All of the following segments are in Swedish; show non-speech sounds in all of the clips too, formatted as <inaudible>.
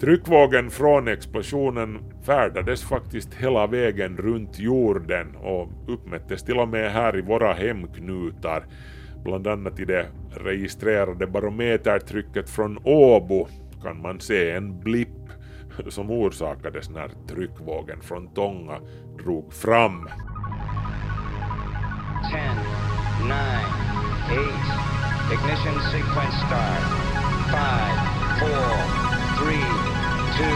Tryckvågen från explosionen färdades faktiskt hela vägen runt jorden och uppmättes till och med här i våra hemknutar, bland annat i det registrerade barometertrycket från Åbo kan man se en blipp som orsakades när tryckvågen från Tonga drog fram. 10, 9, 8, ignition sequence start, 5, 4, 3, 2, 1,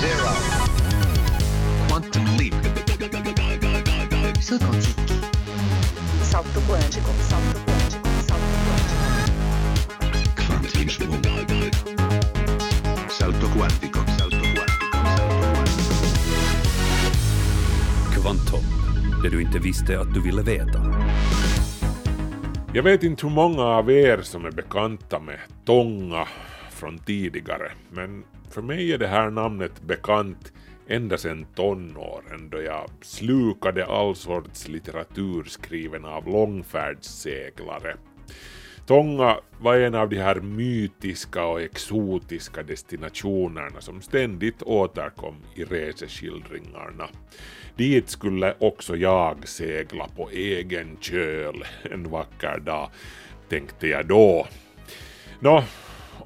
0. Quantum leap. Saut quantique. Salto quântico, salto quântico, salto quântico. Quantum Salto quantico, salto quantico. Kvantum, det du inte visste att du ville veta. Jag vet inte hur många av er som är bekanta med Tonga från tidigare, men för mig är det här namnet bekant ända sedan tonåren då jag slukade all sorts litteratur skriven av långfärdsseglare. Tonga var en av de här mytiska och exotiska destinationerna som ständigt återkom i reseskildringarna. Dit skulle också jag segla på egen köl en vacker dag, tänkte jag då. Nå,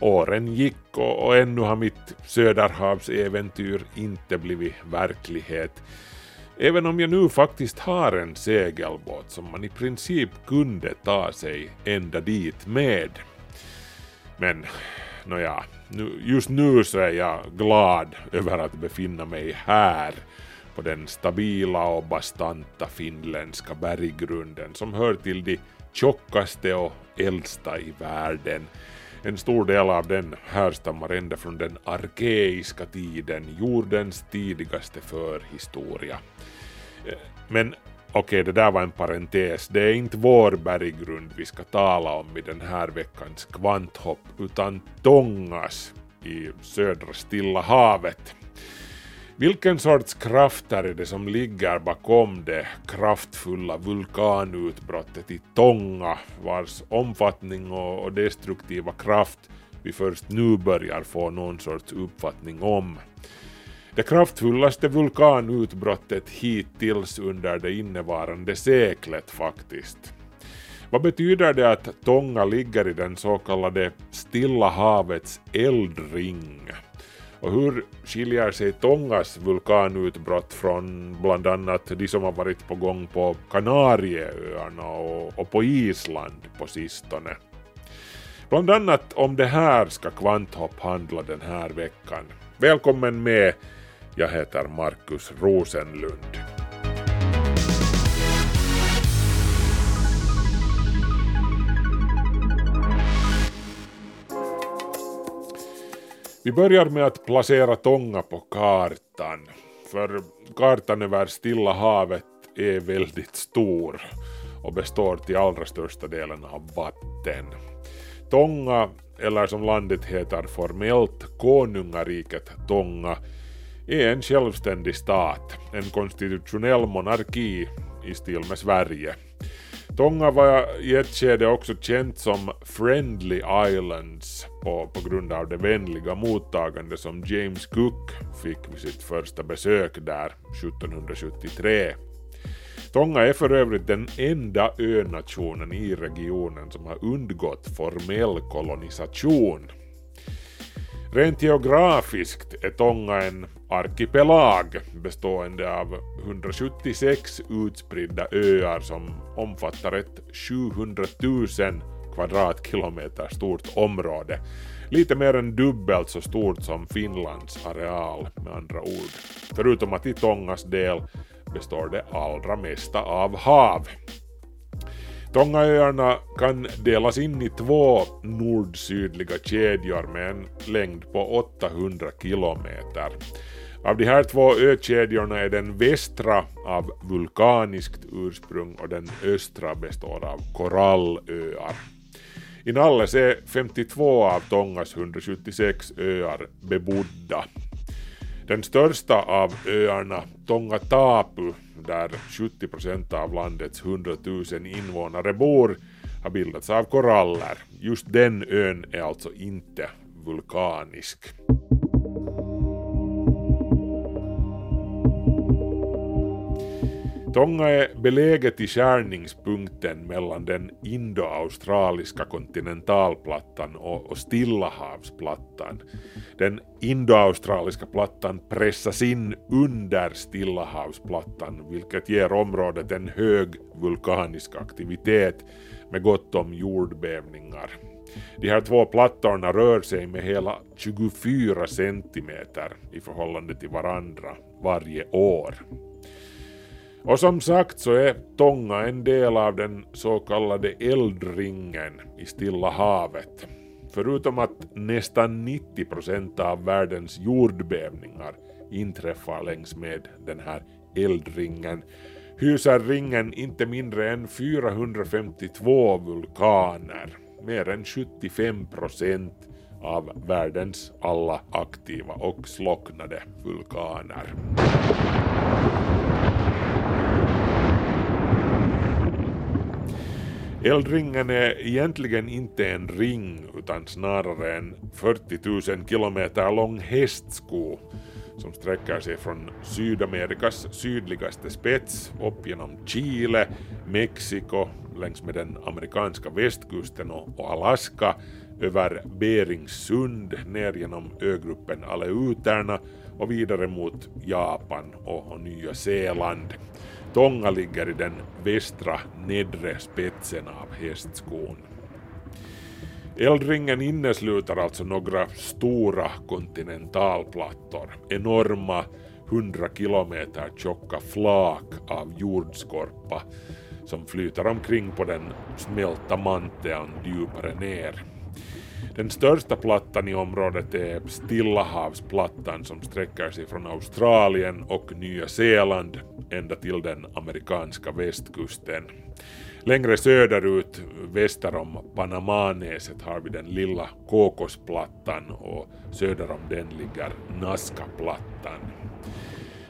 åren gick och, och ännu har mitt Söderhavsäventyr inte blivit verklighet. Även om jag nu faktiskt har en segelbåt som man i princip kunde ta sig ända dit med. Men nåja, nu, just nu så är jag glad över att befinna mig här på den stabila och bastanta finländska berggrunden som hör till de tjockaste och äldsta i världen. En stor del av den härstammar ända från den arkeiska tiden, jordens tidigaste förhistoria. Eh, men okej, okay, det där var en parentes. Det är inte vår berggrund vi ska tala om i den här veckans kvanthopp, utan Tongas i södra Stilla havet. Vilken sorts krafter är det som ligger bakom det kraftfulla vulkanutbrottet i Tonga vars omfattning och destruktiva kraft vi först nu börjar få någon sorts uppfattning om? Det kraftfullaste vulkanutbrottet hittills under det innevarande seklet faktiskt. Vad betyder det att Tonga ligger i den så kallade Stilla havets eldring? Och hur skiljer sig Tongas vulkanutbrott från bland annat de som har varit på gång på Kanarieöarna och, och på Island på sistone? Bland annat om det här ska Kvanthopp handla den här veckan. Välkommen med, jag heter Markus Rosenlund. Vi börjar med att placera Tonga på kartan, för kartan över Stilla havet är väldigt stor och består till allra största delen av vatten. Tonga, eller som landet heter formellt Konungariket Tonga, är en självständig stat, en konstitutionell monarki i stil med Sverige. Tonga var i ett skede också känt som Friendly Islands på, på grund av det vänliga mottagande som James Cook fick vid sitt första besök där 1773. Tonga är för övrigt den enda önationen i regionen som har undgått formell kolonisation. Rent geografiskt är Tonga en arkipelag bestående av 176 utspridda öar som omfattar ett 700 000 kvadratkilometer stort område. Lite mer än dubbelt så stort som Finlands areal med andra ord. Förutom att i Tongas del består det allra mesta av hav. Tongaöarna kan delas in i två nord-sydliga kedjor med en längd på 800 kilometer. Av de här två ökedjorna är den västra av vulkaniskt ursprung och den östra består av korallöar. Inalles är 52 av Tongas 176 öar bebodda. Den största av öarna, Tonga Tapu, där 70 procent av landets 100 000 invånare bor, har bildats av koraller. Just den ön är alltså inte vulkanisk. Tonga är beläget i skärningspunkten mellan den indoaustraliska kontinentalplattan och, Stillahavsplattan. Den indoaustraliska plattan pressas in under Stillahavsplattan vilket ger området en hög vulkanisk aktivitet med gott om jordbävningar. De här två plattorna rör sig med hela 24 centimeter i förhållande till varandra varje år. Och som sagt så är Tonga en del av den så kallade eldringen i Stilla havet. Förutom att nästan 90 procent av världens jordbävningar inträffar längs med den här eldringen hyser ringen inte mindre än 452 vulkaner, mer än 75 procent av världens alla aktiva och slocknade vulkaner. Eldringen är egentligen inte en ring utan snarare en 40 000 kilometer lång hästsko som sträcker sig från Sydamerikas sydligaste spets upp genom Chile, Mexiko, längs med den amerikanska västkusten och Alaska, över Beringsund, ner genom ögruppen Aleuterna och vidare mot Japan och Nya Zeeland. Tånga ligger i den västra nedre spetsen av hästskon. Eldringen innesluter alltså några stora kontinentalplattor, enorma 100 kilometer tjocka flak av jordskorpa som flyter omkring på den smälta manteln djupare ner. Den största plattan i området är Stillahavsplattan som sträcker sig från Australien och Nya Zeeland ända till den amerikanska västkusten. Längre söderut, väster om Panamanäset, har vi den lilla Kokosplattan och söder om den ligger Nazca-plattan.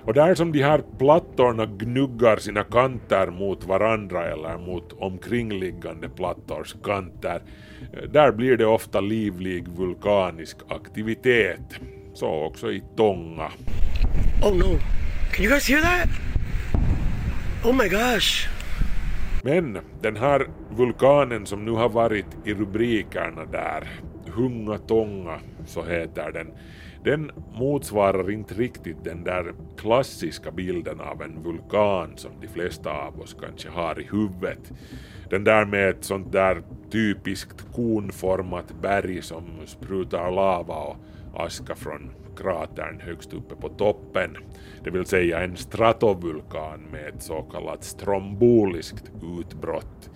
Och där som de här plattorna gnuggar sina kanter mot varandra eller mot omkringliggande plattors kanter, där blir det ofta livlig vulkanisk aktivitet. Så också i Tonga. Oh no, can you guys hear that? Oh my gosh. Men den här vulkanen som nu har varit i rubrikerna där, Hunga Tonga så heter den, den motsvarar inte riktigt den där klassiska bilden av en vulkan som de flesta av oss kanske har i huvudet. Den där med ett sånt där typiskt konformat berg som sprutar lava och aska från kratern högst uppe på toppen, det vill säga en stratovulkan med ett så kallat stromboliskt utbrott.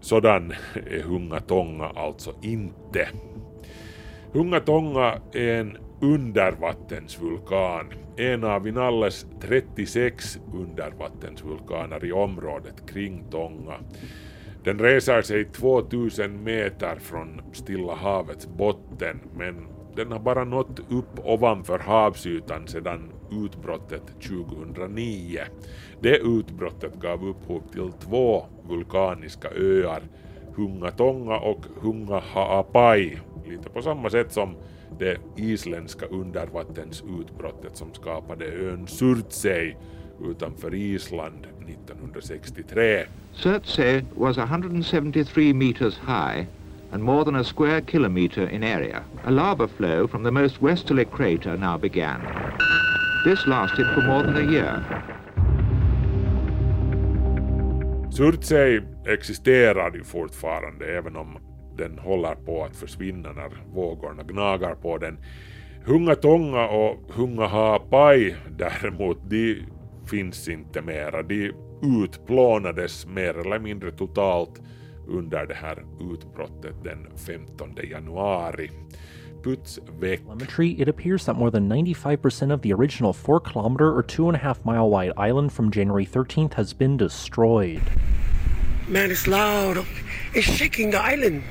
Sådan är Hunga Tonga alltså inte. Hunga Tonga är en undervattensvulkan, en av Inalles 36 undervattensvulkaner i området kring Tonga. Den reser sig 2000 meter från Stilla havets botten men den har bara nått upp ovanför havsytan sedan utbrottet 2009. Det utbrottet gav upphov till två vulkaniska öar, Hunga Tonga och Hunga Haapai, lite på samma sätt som det isländska undervattensutbrottet som skapade ön Surtsey utanför Island 1963. Surtsey was 173 meters high and more than a square kilometre in area. A lava flow from the most westerly crater now began. This lasted for more than a year. Surtsey existerar ju fortfarande även om den håller på att försvinna när vågorna gnagar på den. Hunga Tonga och Hunga Haapai däremot, de finns inte mera. De utplånades mer eller mindre totalt under det här utbrottet den 15 januari. Puts väck. Telemetry, it appears that more than 95% of the original 4 kilometer or 2.5 mile wide island from January 13th has been destroyed. Man, it's loud. It's shaking the island.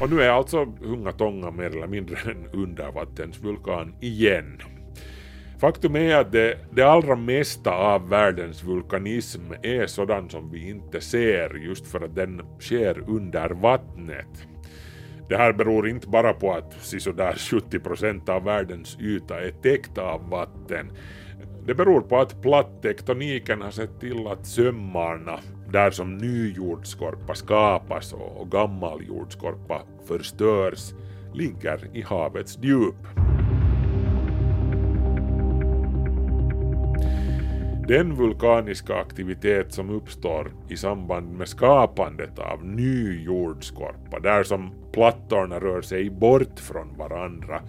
Och nu är alltså Hunga Tonga mer eller mindre en undervattensvulkan igen. Faktum är att det, det allra mesta av världens vulkanism är sådan som vi inte ser just för att den sker under vattnet. Det här beror inte bara på att sisådär 70 procent av världens yta är täckt av vatten. Det beror på att plattektoniken har sett till att sömmarna, där som ny jordskorpa skapas och gammal jordskorpa förstörs, ligger i havets djup. Den vulkaniska aktivitet som uppstår i samband med skapandet av ny jordskorpa, där som plattorna rör sig bort från varandra,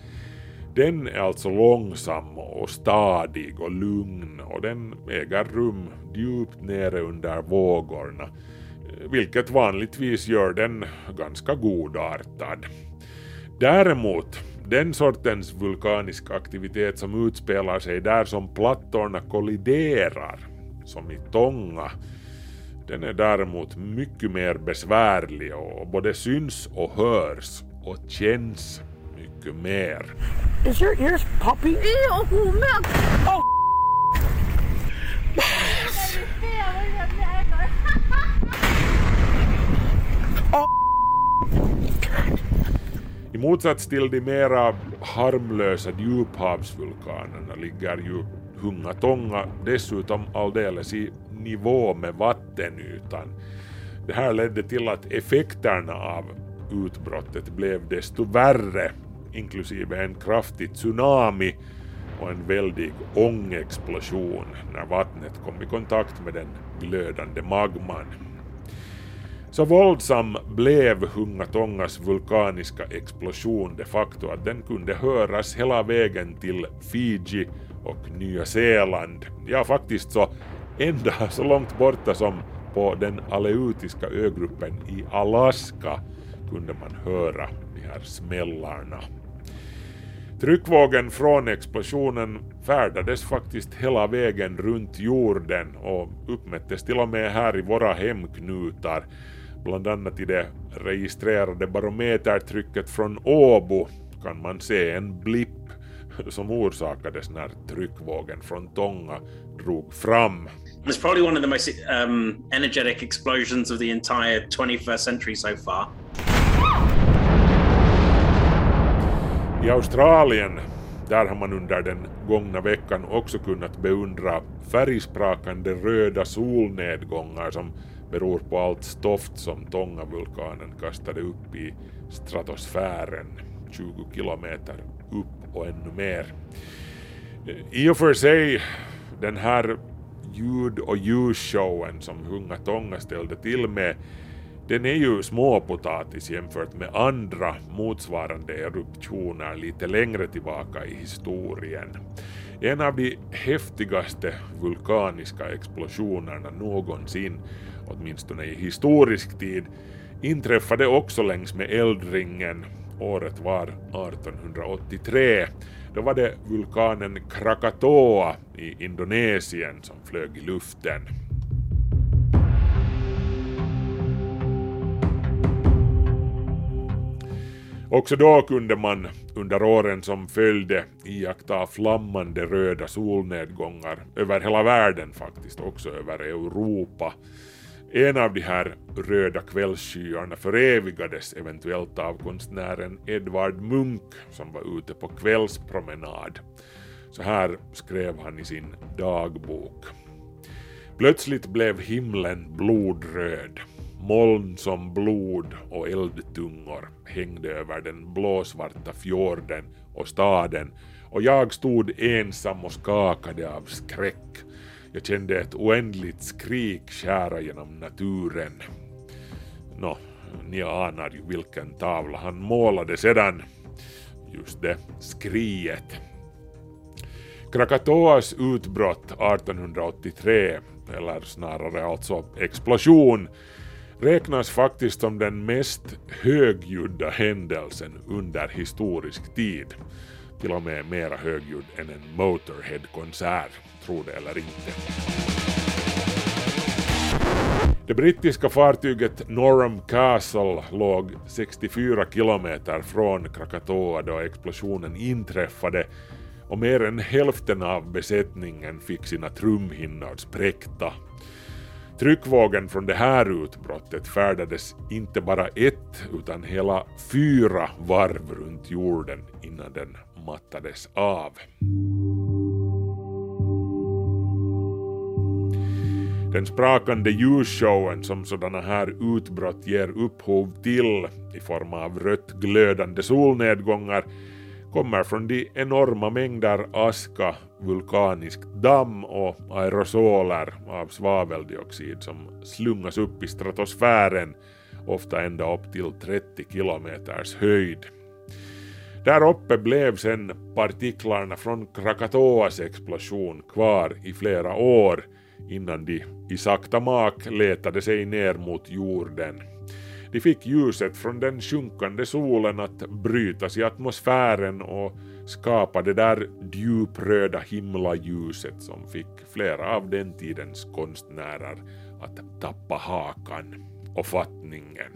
den är alltså långsam och stadig och lugn och den äger rum djupt nere under vågorna, vilket vanligtvis gör den ganska godartad. Däremot den sortens vulkanisk aktivitet som utspelar sig där som plattorna kolliderar, som i Tonga, den är däremot mycket mer besvärlig och både syns och hörs och känns mycket mer. Is your ears popping? Oh! I motsats till de mera harmlösa djuphavsvulkanerna ligger ju Hungatonga dessutom alldeles i nivå med vattenytan. Det här ledde till att effekterna av utbrottet blev desto värre, inklusive en kraftig tsunami och en väldig ångexplosion när vattnet kom i kontakt med den glödande magman. Så våldsam blev Hungatongas vulkaniska explosion de facto att den kunde höras hela vägen till Fiji och Nya Zeeland. Ja, faktiskt så ända <laughs> så långt borta som på den aleutiska ögruppen i Alaska kunde man höra de här smällarna. Tryckvågen från explosionen färdades faktiskt hela vägen runt jorden och uppmättes till och med här i våra hemknutar Bland annat i det registrerade barometertrycket från Åbo kan man se en blipp som orsakades när tryckvågen från Tonga drog fram. It's probably one of the most um, energetic explosions of the entire 21st century so far. I Australien, där har man under den gångna veckan också kunnat beundra färgsprakande röda solnedgångar som beror på allt stoft som Tonga-vulkanen kastade upp i stratosfären 20 kilometer upp och ännu mer. I och för sig, den här ljud och ljusshowen som Hunga Tonga ställde till med, den är ju småpotatis jämfört med andra motsvarande eruptioner lite längre tillbaka i historien. En av de häftigaste vulkaniska explosionerna någonsin åtminstone i historisk tid, inträffade också längs med eldringen. Året var 1883. Då var det vulkanen Krakatoa i Indonesien som flög i luften. Också då kunde man under åren som följde iaktta flammande röda solnedgångar över hela världen faktiskt, också över Europa. En av de här röda kvällsskyarna förevigades eventuellt av konstnären Edvard Munch som var ute på kvällspromenad. Så här skrev han i sin dagbok. Plötsligt blev himlen blodröd. Moln som blod och eldtungor hängde över den blåsvarta fjorden och staden och jag stod ensam och skakade av skräck jag kände ett oändligt skrik skära genom naturen. Nå, ni anar ju vilken tavla han målade sedan. Just det, skriet. Krakatoas utbrott 1883, eller snarare alltså explosion, räknas faktiskt som den mest högljudda händelsen under historisk tid. Till och med mera högljudd än en Motorhead-konsert tro det eller inte. Det brittiska fartyget Norham Castle låg 64 kilometer från Krakatoa då explosionen inträffade och mer än hälften av besättningen fick sina trumhinnor spräckta. Tryckvågen från det här utbrottet färdades inte bara ett utan hela fyra varv runt jorden innan den mattades av. Den sprakande ljusshowen som sådana här utbrott ger upphov till i form av rött glödande solnedgångar kommer från de enorma mängder aska, vulkanisk damm och aerosoler av svaveldioxid som slungas upp i stratosfären, ofta ända upp till 30 kilometers höjd. Där uppe blev sen partiklarna från Krakatoas explosion kvar i flera år innan de i sakta mak letade sig ner mot jorden. De fick ljuset från den sjunkande solen att brytas i atmosfären och skapa det där djupröda himlaljuset som fick flera av den tidens konstnärer att tappa hakan och fattningen.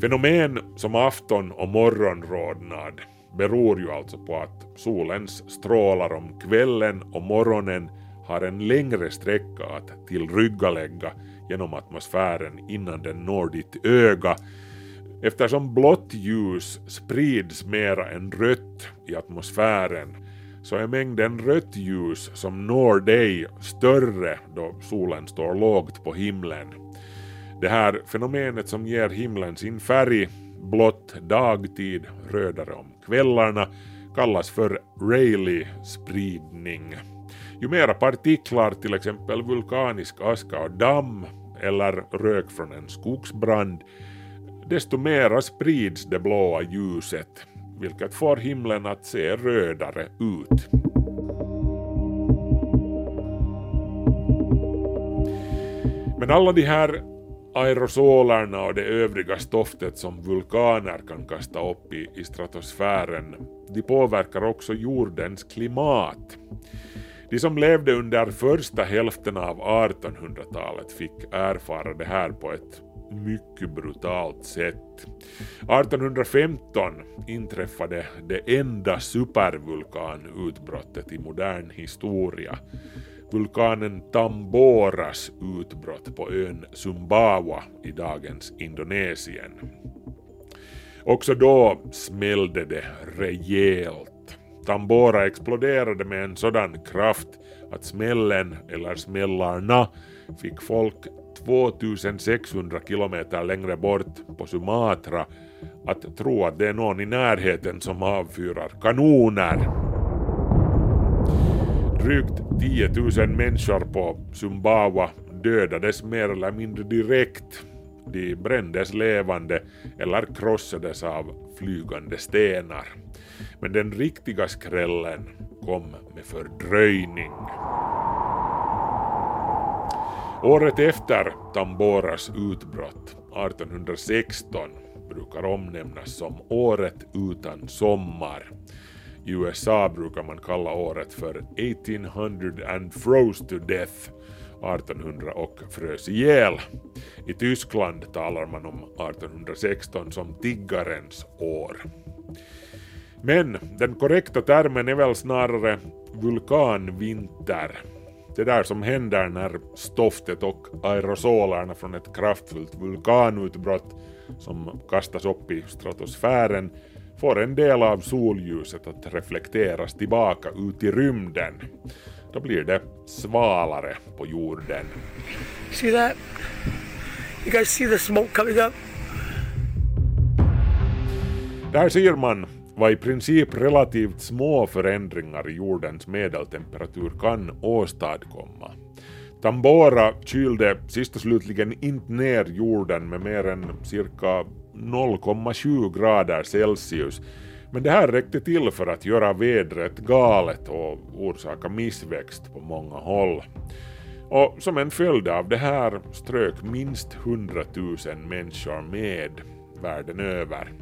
Fenomen som afton och morgonrodnad beror ju alltså på att solens strålar om kvällen och morgonen har en längre sträcka att tillryggalägga genom atmosfären innan den når ditt öga eftersom blått ljus sprids mera än rött i atmosfären så är mängden rött ljus som når dig större då solen står lågt på himlen. Det här fenomenet som ger himlen sin färg, blått dagtid, rödare om kvällarna, kallas för Rayleigh-spridning. Ju mera partiklar, till exempel vulkanisk aska och damm eller rök från en skogsbrand, desto mera sprids det blåa ljuset, vilket får himlen att se rödare ut. Men alla de här aerosolerna och det övriga stoftet som vulkaner kan kasta upp i, i stratosfären, de påverkar också jordens klimat. De som levde under första hälften av 1800-talet fick erfara det här på ett mycket brutalt sätt. 1815 inträffade det enda supervulkanutbrottet i modern historia. Vulkanen Tamboras utbrott på ön Sumbawa i dagens Indonesien. Också då smällde det rejält Tambora exploderade med en sådan kraft att smällen, eller smällarna, fick folk 2600 kilometer längre bort på Sumatra att tro att det är någon i närheten som avfyrar kanoner. Drygt 10 000 människor på Sumbawa dödades mer eller mindre direkt. De brändes levande eller krossades av flygande stenar. Men den riktiga skrällen kom med fördröjning. Året efter Tamboras utbrott, 1816, brukar omnämnas som året utan sommar. I USA brukar man kalla året för 1800 and froze to death, 1800 och frös ihjäl. I Tyskland talar man om 1816 som tiggarens år. Men den korrekta termen är väl snarare vulkanvinter. Det där som händer när stoftet och aerosolerna från ett kraftfullt vulkanutbrott som kastas upp i stratosfären får en del av solljuset att reflekteras tillbaka ut i rymden. Då blir det svalare på jorden. See that? You guys see the smoke coming up? Där ser man vad i princip relativt små förändringar i jordens medeltemperatur kan åstadkomma. Tambora kylde sist och slutligen inte ner jorden med mer än cirka 0,7 grader Celsius men det här räckte till för att göra vädret galet och orsaka missväxt på många håll. Och som en följd av det här strök minst 100 000 människor med världen över.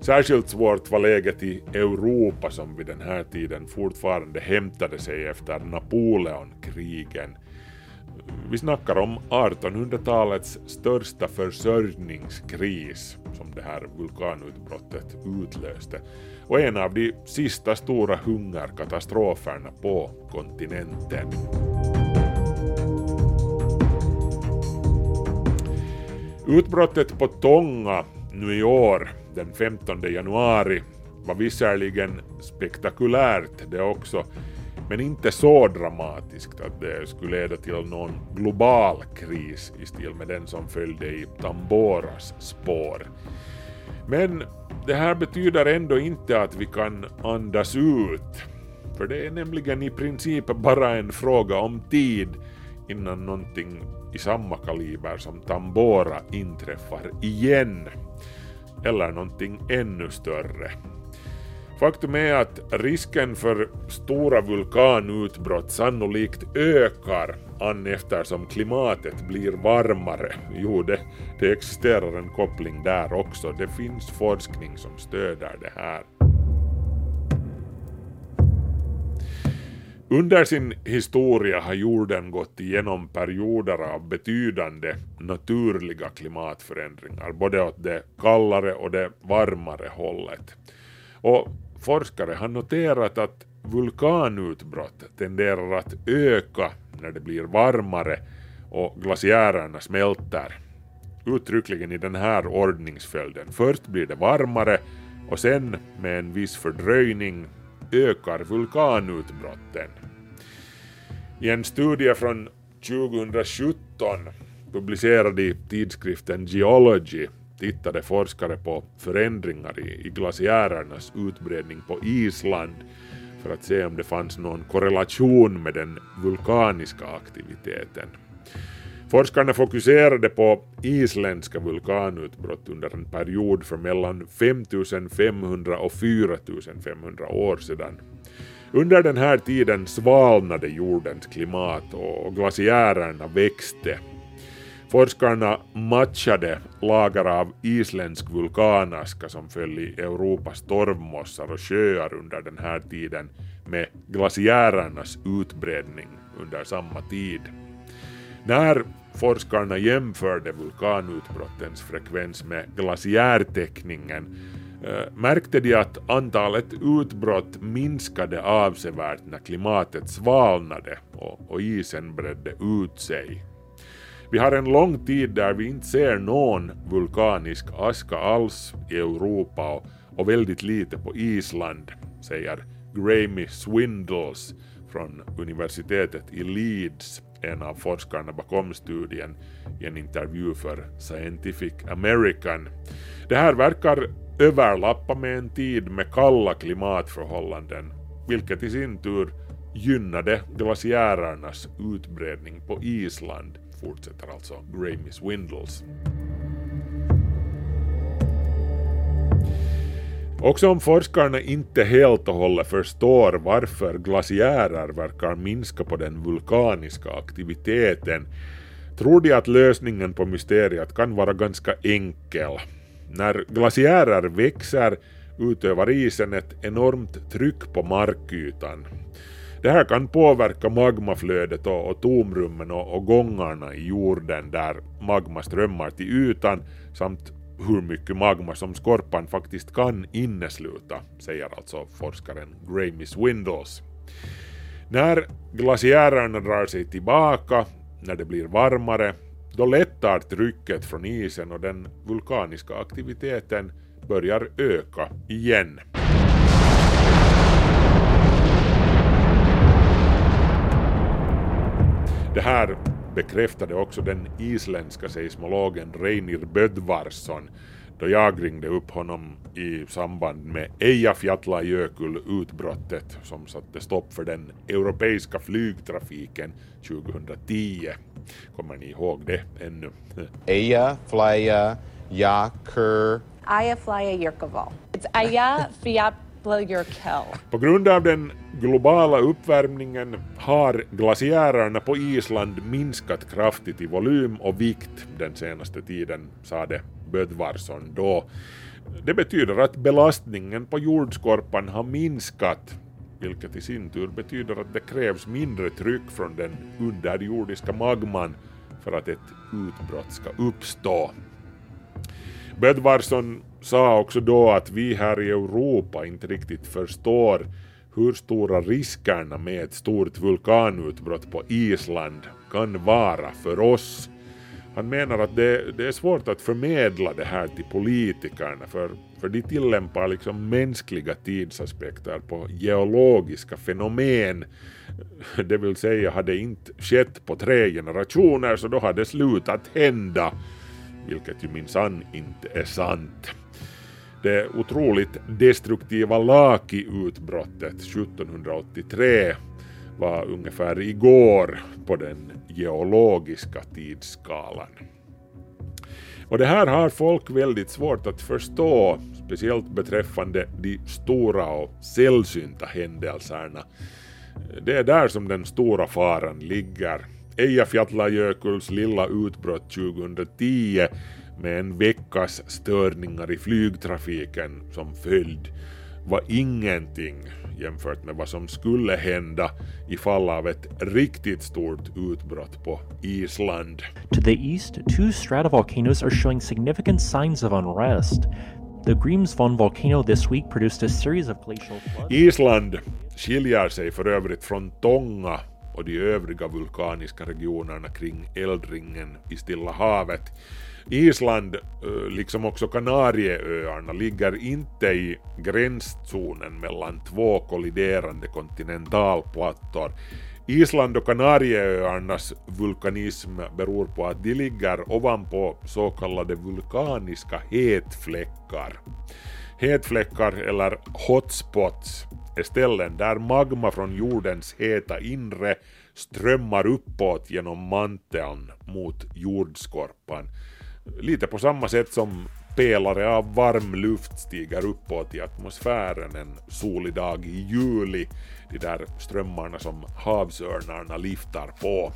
Särskilt svårt var läget i Europa som vid den här tiden fortfarande hämtade sig efter Napoleonkrigen. Vi snackar om 1800-talets största försörjningskris som det här vulkanutbrottet utlöste och en av de sista stora hungerkatastroferna på kontinenten. Utbrottet på Tonga nu i år, den 15 januari, var visserligen spektakulärt det också, men inte så dramatiskt att det skulle leda till någon global kris i stil med den som följde i Tamboras spår. Men det här betyder ändå inte att vi kan andas ut, för det är nämligen i princip bara en fråga om tid innan någonting i samma kaliber som Tambora inträffar igen. Eller någonting ännu större. Faktum är att risken för stora vulkanutbrott sannolikt ökar an eftersom klimatet blir varmare. Jo, det, det existerar en koppling där också. Det finns forskning som stöder det här. Under sin historia har jorden gått igenom perioder av betydande naturliga klimatförändringar, både åt det kallare och det varmare hållet. Och forskare har noterat att vulkanutbrott tenderar att öka när det blir varmare och glaciärerna smälter. Uttryckligen i den här ordningsföljden. Först blir det varmare och sen med en viss fördröjning ökar vulkanutbrotten. I en studie från 2017 publicerad i tidskriften Geology tittade forskare på förändringar i, i glaciärernas utbredning på Island för att se om det fanns någon korrelation med den vulkaniska aktiviteten. Forskarna fokuserade på isländska vulkanutbrott under en period för mellan 5500 och 4500 år sedan. Under den här tiden svalnade jordens klimat och glaciärerna växte. Forskarna matchade lager av isländsk vulkanaska som föll i Europas torvmossar och sjöar under den här tiden med glaciärernas utbredning under samma tid. När forskarna jämförde vulkanutbrottens frekvens med glaciärtäckningen eh, märkte de att antalet utbrott minskade avsevärt när klimatet svalnade och, och isen bredde ut sig. Vi har en lång tid där vi inte ser någon vulkanisk aska alls i Europa och, och väldigt lite på Island, säger Graeme Swindles från universitetet i Leeds, en av forskarna bakom studien, i en intervju för Scientific American. Det här verkar överlappa med en tid med kalla klimatförhållanden, vilket i sin tur gynnade glaciärernas utbredning på Island fortsätter alltså Grey Miss Windles. Också om forskarna inte helt och hållet förstår varför glaciärer verkar minska på den vulkaniska aktiviteten tror de att lösningen på mysteriet kan vara ganska enkel. När glaciärer växer utövar isen ett enormt tryck på markytan det här kan påverka magmaflödet och, och tomrummen och, och gångarna i jorden där magma strömmar till ytan samt hur mycket magma som skorpan faktiskt kan innesluta, säger alltså forskaren Graeme Swindles. När glaciärerna drar sig tillbaka, när det blir varmare, då lättar trycket från isen och den vulkaniska aktiviteten börjar öka igen. Det här bekräftade också den isländska seismologen Reinir Bödvarsson då jag ringde upp honom i samband med Eyjafjallajökull-utbrottet som satte stopp för den europeiska flygtrafiken 2010. Kommer ni ihåg det ännu? <laughs> Eyjafjallajökull. Eyjafjallajökull. It's Eyjafjallajökull. På grund av den globala uppvärmningen har glaciärerna på Island minskat kraftigt i volym och vikt den senaste tiden, sade Bödvarsson då. Det betyder att belastningen på jordskorpan har minskat vilket i sin tur betyder att det krävs mindre tryck från den underjordiska magman för att ett utbrott ska uppstå. Bödvarsson sa också då att vi här i Europa inte riktigt förstår hur stora riskerna med ett stort vulkanutbrott på Island kan vara för oss. Han menar att det, det, är svårt att förmedla det här till politikerna för, för de tillämpar liksom mänskliga tidsaspekter på geologiska fenomen. Det vill säga, hade inte skett på tre generationer så då hade det slutat hända, vilket ju minsann inte är sant. Det otroligt destruktiva Laki-utbrottet 1783 var ungefär igår på den geologiska tidsskalan. Och det här har folk väldigt svårt att förstå, speciellt beträffande de stora och sällsynta händelserna. Det är där som den stora faran ligger. Eyjafjallajökulls lilla utbrott 2010 med en veckas störningar i flygtrafiken som följd var ingenting jämfört med vad som skulle hända i fall av ett riktigt stort utbrott på Island. To the east, two stratovolcanoes are showing significant signs of unrest. The Grímsvötn volcano this week produced a series of glacial floods. Island skiljer sig för övrigt från Tonga och de övriga vulkaniska regionerna kring eldringen i Stilla havet. Island, liksom också Kanarieöarna, ligger inte i gränszonen mellan två kolliderande kontinentalplattor. Island och Kanarieöarnas vulkanism beror på att de ligger ovanpå så kallade vulkaniska hetfläckar. Hetfläckar eller hotspots är ställen där magma från jordens heta inre strömmar uppåt genom manteln mot jordskorpan lite på samma sätt som pelare av varm luft stiger uppåt i atmosfären en solig dag i juli, de där strömmarna som havsörnarna liftar på.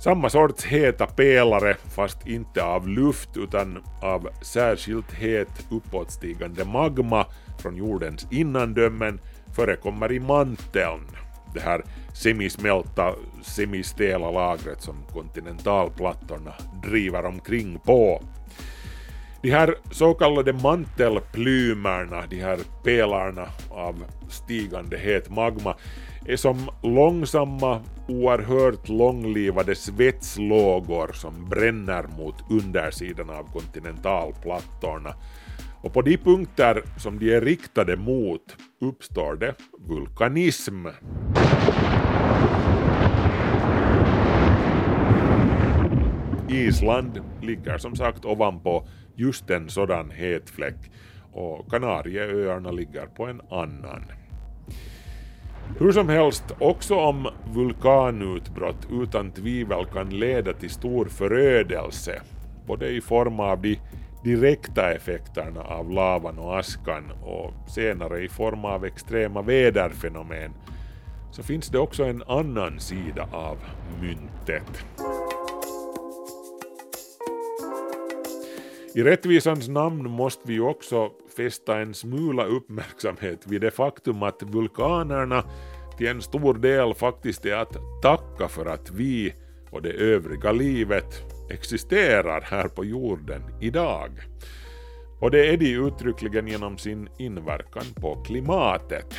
Samma sorts heta pelare, fast inte av luft utan av särskilt het uppåtstigande magma från jordens innandömen, förekommer i manteln det här semismälta, semistela lagret som kontinentalplattorna driver omkring på. De här så kallade mantelplymerna, de här pelarna av stigande het magma, är som långsamma, oerhört långlivade svetslågor som bränner mot undersidan av kontinentalplattorna och på de punkter som de är riktade mot uppstår det vulkanism. Island ligger som sagt ovanpå just en sådan het fläck och Kanarieöarna ligger på en annan. Hur som helst, också om vulkanutbrott utan tvivel kan leda till stor förödelse, både i form av de direkta effekterna av lavan och askan och senare i form av extrema väderfenomen så finns det också en annan sida av myntet. I rättvisans namn måste vi också fästa en smula uppmärksamhet vid det faktum att vulkanerna till en stor del faktiskt är att tacka för att vi och det övriga livet existerar här på jorden idag. Och det är de uttryckligen genom sin inverkan på klimatet.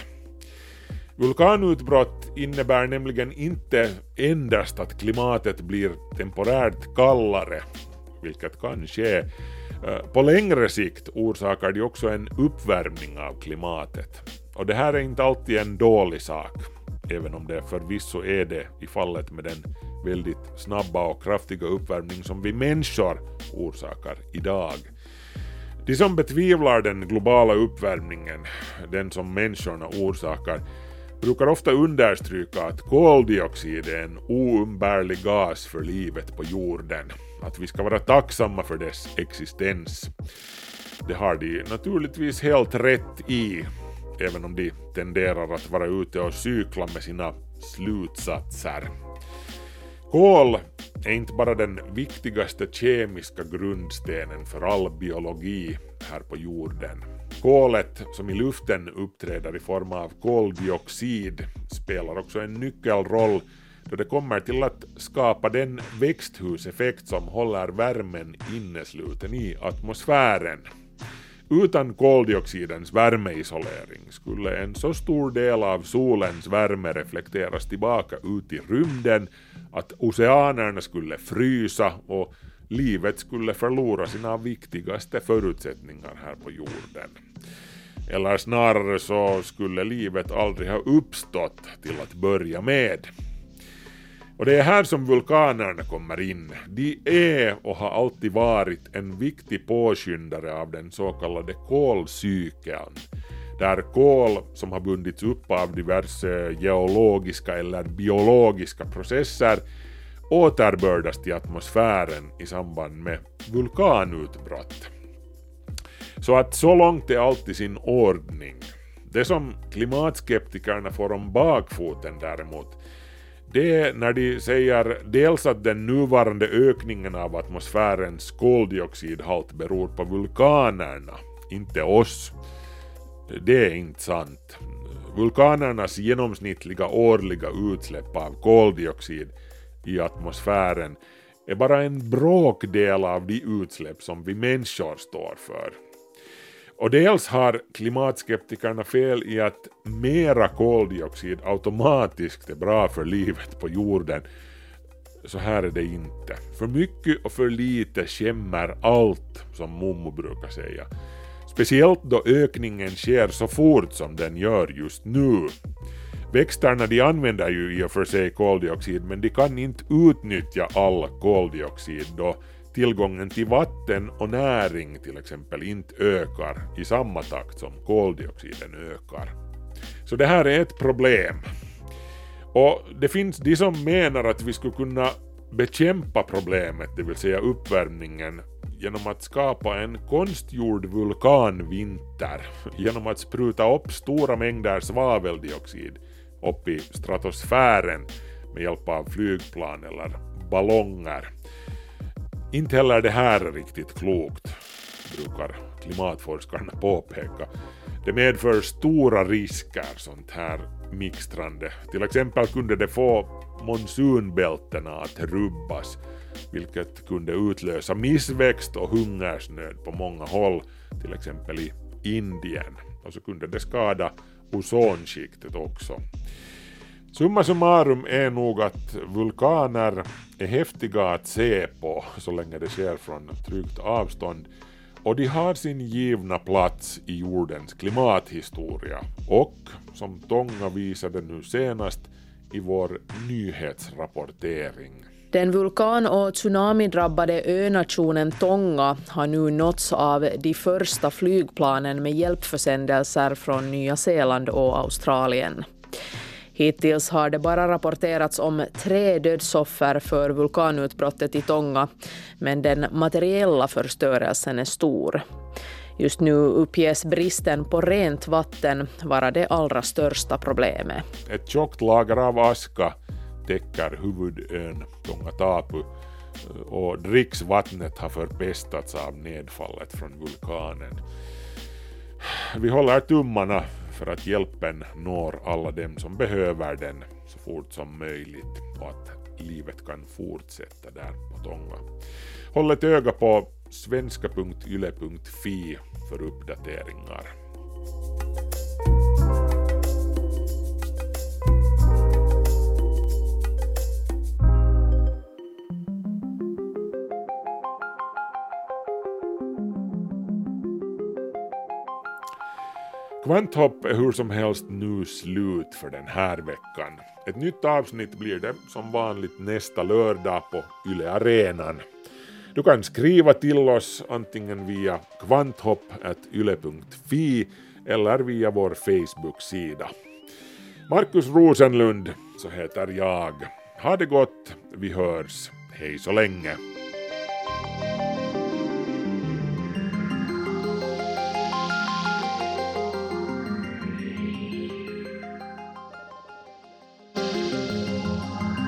Vulkanutbrott innebär nämligen inte endast att klimatet blir temporärt kallare, vilket kan ske. Eh, på längre sikt orsakar de också en uppvärmning av klimatet. Och det här är inte alltid en dålig sak, även om det förvisso är det i fallet med den väldigt snabba och kraftiga uppvärmning som vi människor orsakar idag. De som betvivlar den globala uppvärmningen, den som människorna orsakar, brukar ofta understryka att koldioxid är en oumbärlig gas för livet på jorden, att vi ska vara tacksamma för dess existens. Det har de naturligtvis helt rätt i, även om de tenderar att vara ute och cykla med sina slutsatser. Kol är inte bara den viktigaste kemiska grundstenen för all biologi här på jorden. Kolet som i luften uppträder i form av koldioxid spelar också en nyckelroll då det kommer till att skapa den växthuseffekt som håller värmen innesluten i atmosfären. Utan koldioxidens värmeisolering skulle en så stor del av solens värme reflekteras tillbaka ut i rymden att oceanerna skulle frysa och livet skulle förlora sina viktigaste förutsättningar här på jorden. Eller snarare så skulle livet aldrig ha uppstått till att börja med. Och det är här som vulkanerna kommer in. De är och har alltid varit en viktig påskyndare av den så kallade kolcykeln, där kol som har bundits upp av diverse geologiska eller biologiska processer återbördas till atmosfären i samband med vulkanutbrott. Så att så långt är allt i sin ordning. Det som klimatskeptikerna får om bakfoten däremot det är när de säger dels att den nuvarande ökningen av atmosfärens koldioxidhalt beror på vulkanerna, inte oss. Det är inte sant. Vulkanernas genomsnittliga årliga utsläpp av koldioxid i atmosfären är bara en bråkdel av de utsläpp som vi människor står för. Och dels har klimatskeptikerna fel i att mera koldioxid automatiskt är bra för livet på jorden. Så här är det inte. För mycket och för lite skämmer allt, som Momo brukar säga. Speciellt då ökningen sker så fort som den gör just nu. Växterna de använder ju i och för sig koldioxid men de kan inte utnyttja all koldioxid då tillgången till vatten och näring till exempel inte ökar i samma takt som koldioxiden ökar. Så det här är ett problem. Och det finns de som menar att vi skulle kunna bekämpa problemet, det vill säga uppvärmningen, genom att skapa en konstgjord vulkanvinter <laughs> genom att spruta upp stora mängder svaveldioxid upp i stratosfären med hjälp av flygplan eller ballonger. Inte heller det här är riktigt klokt, brukar klimatforskarna påpeka. Det medför stora risker sånt här mixtrande. Till exempel kunde det få monsunbältena att rubbas, vilket kunde utlösa missväxt och hungersnöd på många håll, till exempel i Indien. Och så kunde det skada ozonskiktet också. Summa summarum är nog att vulkaner är häftiga att se på så länge det sker från tryggt avstånd och de har sin givna plats i jordens klimathistoria och, som Tonga visade nu senast, i vår nyhetsrapportering. Den vulkan och tsunamidrabbade önationen Tonga har nu nåtts av de första flygplanen med hjälpförsändelser från Nya Zeeland och Australien. Hittills har det bara rapporterats om tre dödsoffer för vulkanutbrottet i Tonga, men den materiella förstörelsen är stor. Just nu uppges bristen på rent vatten vara det allra största problemet. Ett tjockt lager av aska täcker huvudön Tongatapu och dricksvattnet har förpestats av nedfallet från vulkanen. Vi håller tummarna för att hjälpen når alla dem som behöver den så fort som möjligt och att livet kan fortsätta där på Tonga. Håll ett öga på svenska.yle.fi för uppdateringar. Kvanthopp är hur som helst nu slut för den här veckan. Ett nytt avsnitt blir det som vanligt nästa lördag på Yle Arenan. Du kan skriva till oss antingen via kvanthopp.yle.fi eller via vår Facebook-sida. Markus Rosenlund, så heter jag. Ha det gott, vi hörs. Hej så länge.